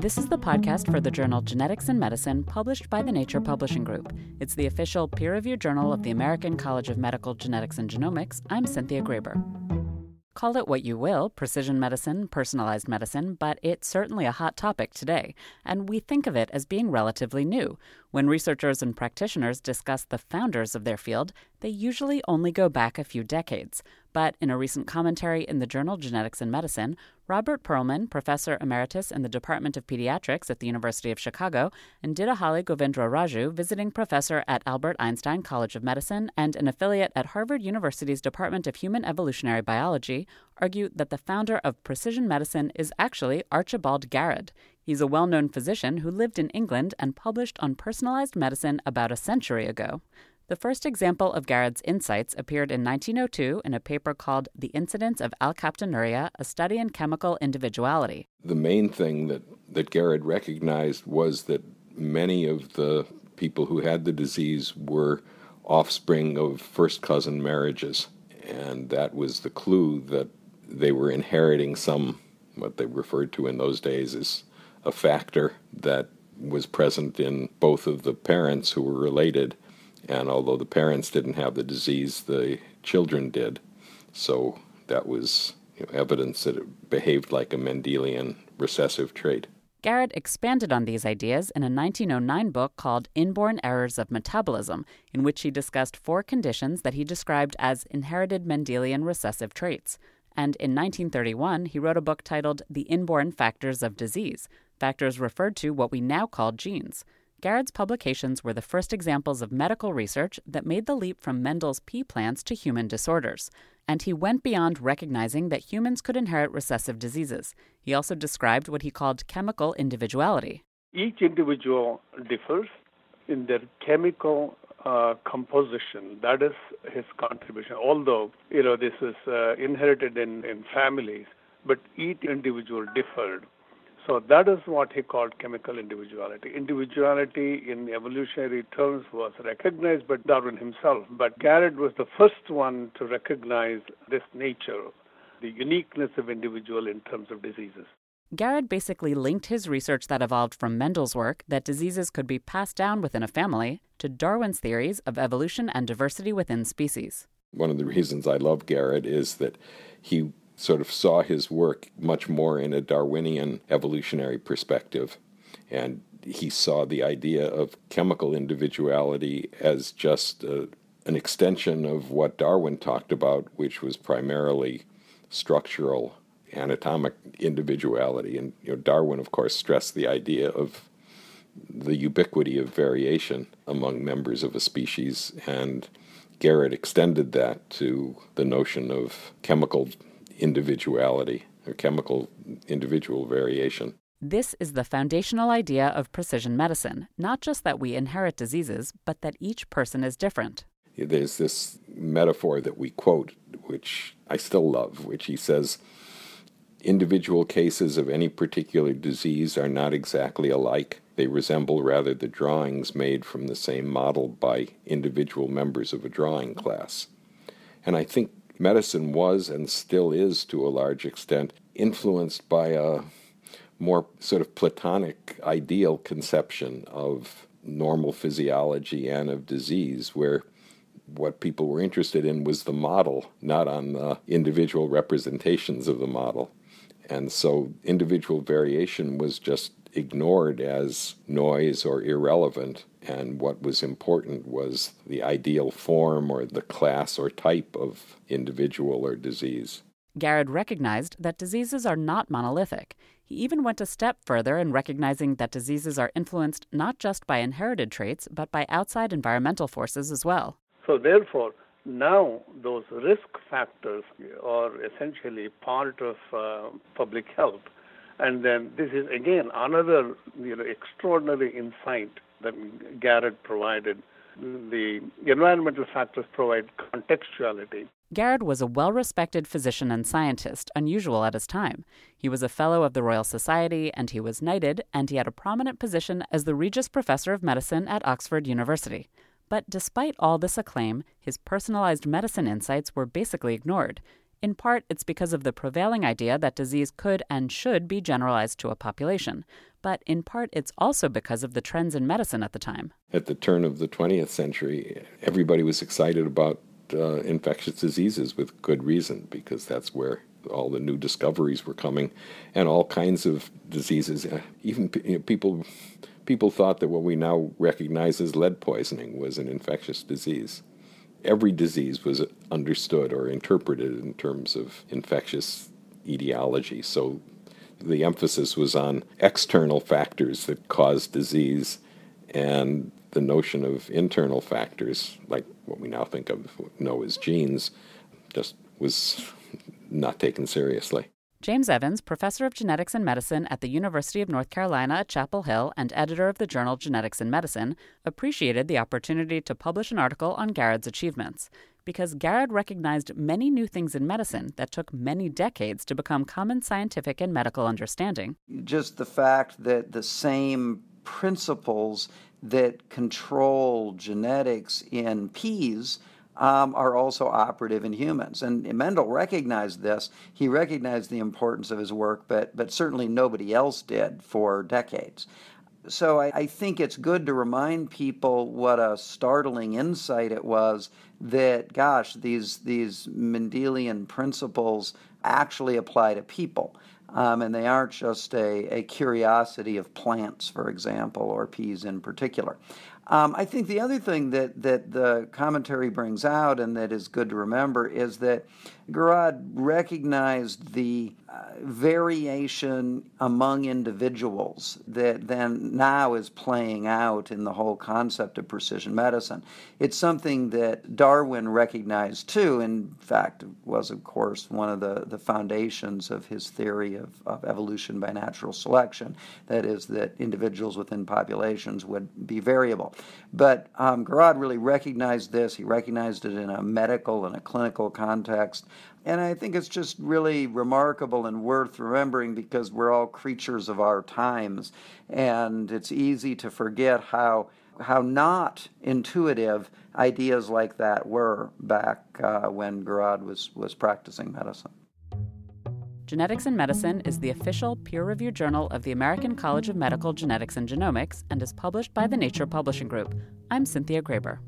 This is the podcast for the journal Genetics in Medicine, published by the Nature Publishing Group. It's the official peer reviewed journal of the American College of Medical Genetics and Genomics. I'm Cynthia Graber. Call it what you will precision medicine, personalized medicine, but it's certainly a hot topic today, and we think of it as being relatively new. When researchers and practitioners discuss the founders of their field, they usually only go back a few decades. But in a recent commentary in the journal Genetics in Medicine, Robert Perlman, professor emeritus in the Department of Pediatrics at the University of Chicago, and Diddahally Govindaraju, visiting professor at Albert Einstein College of Medicine and an affiliate at Harvard University's Department of Human Evolutionary Biology, argue that the founder of precision medicine is actually Archibald Garrod. He's a well known physician who lived in England and published on personalized medicine about a century ago. The first example of Garrod's insights appeared in 1902 in a paper called The Incidence of Alkaptonuria, a study in chemical individuality. The main thing that, that Garrod recognized was that many of the people who had the disease were offspring of first cousin marriages. And that was the clue that they were inheriting some, what they referred to in those days as a factor that was present in both of the parents who were related and although the parents didn't have the disease, the children did. So that was you know, evidence that it behaved like a Mendelian recessive trait. Garrod expanded on these ideas in a 1909 book called Inborn Errors of Metabolism, in which he discussed four conditions that he described as inherited Mendelian recessive traits. And in 1931, he wrote a book titled The Inborn Factors of Disease, factors referred to what we now call genes. Garrod's publications were the first examples of medical research that made the leap from Mendel's pea plants to human disorders. And he went beyond recognizing that humans could inherit recessive diseases. He also described what he called chemical individuality. Each individual differs in their chemical uh, composition. That is his contribution. Although, you know, this is uh, inherited in, in families, but each individual differed. So that is what he called chemical individuality. Individuality in evolutionary terms was recognized by Darwin himself, but Garrod was the first one to recognize this nature, the uniqueness of individual in terms of diseases. Garrod basically linked his research that evolved from Mendel's work that diseases could be passed down within a family to Darwin's theories of evolution and diversity within species. One of the reasons I love Garrod is that he sort of saw his work much more in a Darwinian evolutionary perspective. And he saw the idea of chemical individuality as just a, uh, an extension of what Darwin talked about, which was primarily structural anatomic individuality. And you know, Darwin, of course, stressed the idea of the ubiquity of variation among members of a species, and Garrod extended that to the notion of chemical individuality or chemical individual variation. This is the foundational idea of precision medicine not just that we inherit diseases, but that each person is different. There's this metaphor that we quote, which I still love, which he says individual cases of any particular disease are not exactly alike. They resemble rather the drawings made from the same model by individual members of a drawing class. And I think medicine was and still is to a large extent influenced by a more sort of Platonic ideal conception of normal physiology and of disease, where what people were interested in was the model, not on the individual representations of the model. And so individual variation was just ignored as noise or irrelevant, and what was important was the ideal form or the class or type of individual or disease. Garrod recognized that diseases are not monolithic. He even went a step further in recognizing that diseases are influenced not just by inherited traits, but by outside environmental forces as well. So, therefore, now those risk factors are essentially part of uh, public health and then this is again another you know extraordinary insight that Garrod provided. The environmental factors provide contextuality. Garrod was a well respected physician and scientist, unusual at his time. He was a Fellow of the Royal Society, and he was knighted, and he had a prominent position as the Regius Professor of Medicine at Oxford University. But despite all this acclaim, his personalized medicine insights were basically ignored. In part, it's because of the prevailing idea that disease could and should be generalized to a population. but in part it's also because of the trends in medicine at the time. At the turn of the 20th century, everybody was excited about uh, infectious diseases with good reason because that's where all the new discoveries were coming and all kinds of diseases. Even you know, people people thought that what we now recognize as lead poisoning was an infectious disease. Every disease was understood or interpreted in terms of infectious etiology. So the emphasis was on external factors that cause disease and the notion of internal factors, like what we now think of know as genes, just was not taken seriously. James Evans, professor of genetics and medicine at the University of North Carolina at Chapel Hill and editor of the journal Genetics in Medicine, appreciated the opportunity to publish an article on Garrod's achievements because Garrod recognized many new things in medicine that took many decades to become common scientific and medical understanding. Just the fact that the same principles that control genetics in peas um, are also operative in humans. And Mendel recognized this. He recognized the importance of his work, but, but certainly nobody else did for decades. So I, I, think it's good to remind people what a startling insight it was that, gosh, these, these Mendelian principles actually apply to people. Um, and they aren't just a, a curiosity of plants, for example, or peas in particular. Um, I think the other thing that, that the commentary brings out and that is good to remember is that Garrod recognized the uh, variation among individuals that then now is playing out in the whole concept of precision medicine. It's something that Darwin recognized too. In fact, was, of course, one of the, the foundations of his theory of, of evolution by natural selection. That is, that individuals within populations would be variable. But um, Garrod really recognized this. He recognized it in a medical and a clinical context. And I think it's just really remarkable and worth remembering because we're all creatures of our times. And it's easy to forget how, how not intuitive ideas like that were back uh, when Garrod was, was practicing medicine. Genetics in Medicine is the official peer reviewed journal of the American College of Medical Genetics and Genomics and is published by the Nature Publishing Group. I'm Cynthia Graber.